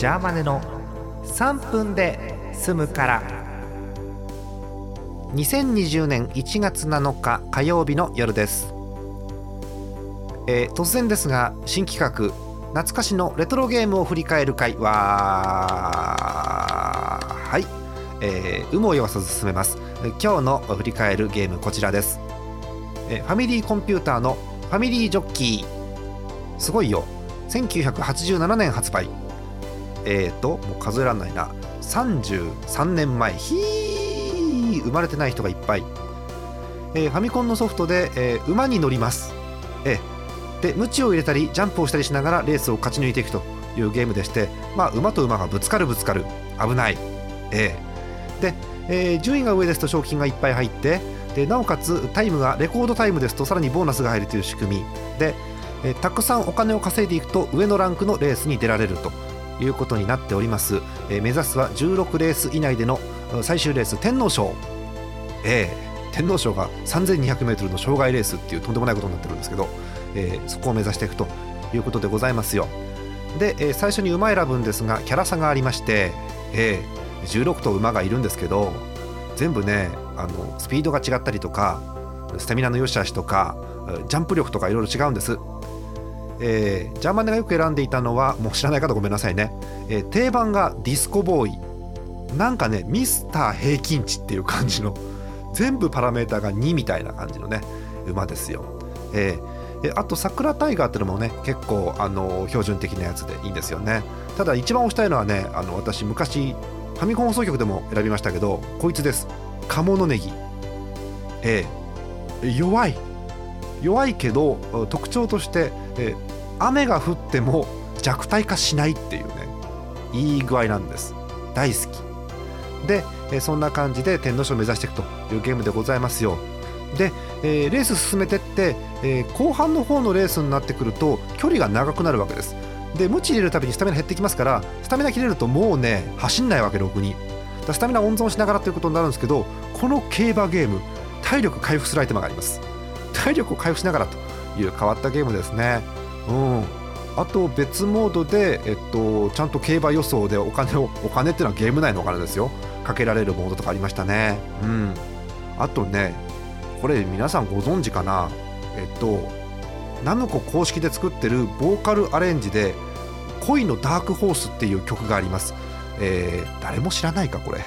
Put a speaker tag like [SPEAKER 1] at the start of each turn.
[SPEAKER 1] ジャーマネの3分で済むから。2020年1月7日火曜日の夜です、えー突然ですが新企画懐かしのレトロゲームを振り返る会。ははい、えー有無を言わさず進めます。今日の振り返るゲームこちらです、えーファミリーコンピューターのファミリージョッキー。すごいよ。1987年発売。えーともう数えられないな。33年前。ひー生まれてない人がいっぱい、えーファミコンのソフトで、えー馬に乗ります、えーで鞭を入れたりジャンプをしたりしながらレースを勝ち抜いていくというゲームでして、まあ、馬と馬がぶつかるぶつかる。危ない、えーで、えー順位が上ですと賞金がいっぱい入ってでなおかつタイムがレコードタイムですとさらにボーナスが入るという仕組みで、えーたくさんお金を稼いでいくと上のランクのレースに出られると。いうことになっております、えー目指すは16レース以内での最終レース天皇賞。えー天皇賞が 3200m の障害レースっていうとんでもないことになってるんですけど、えーそこを目指していくということでございますよ。で、えー最初に馬選ぶんですがキャラ差がありまして、えー16頭馬がいるんですけど全部ねあのスピードが違ったりとかスタミナの良し悪しとかジャンプ力とかいろいろ違うんです。えージャーマネがよく選んでいたのはもう知らない方ごめんなさいね、えー定番がディスコボーイ。なんかねミスター平均値っていう感じの全部パラメーターが2みたいな感じのね馬ですよ、えーあと桜タイガーっていうのもね結構あの標準的なやつでいいんですよね。ただ一番推したいのはねあの私昔ファミコン放送局でも選びましたけどこいつです。鴨のネギ。えー弱い。弱いけど特徴として、えー雨が降っても弱体化しないっていうねいい具合なんです。大好き。で、そんな感じで天皇賞を目指していくというゲームでございますよ。で、えーレース進めてって、えー後半の方のレースになってくると距離が長くなるわけです。でムチ入れるたびにスタミナ減ってきますからスタミナ切れるともうね走んないわけろくに。だスタミナ温存しながらということになるんですけどこの競馬ゲーム体力回復するアイテムがあります。体力を回復しながらという変わったゲームですね。うん。あと別モードで、えっと、ちゃんと競馬予想でお金をお金っていうのはゲーム内のお金ですよ。かけられるモードとかありましたね。うん。あとねこれ皆さんご存知かな？えっとナムコ公式で作ってるボーカルアレンジで「恋のダークホース」っていう曲があります、えー誰も知らないかこれ。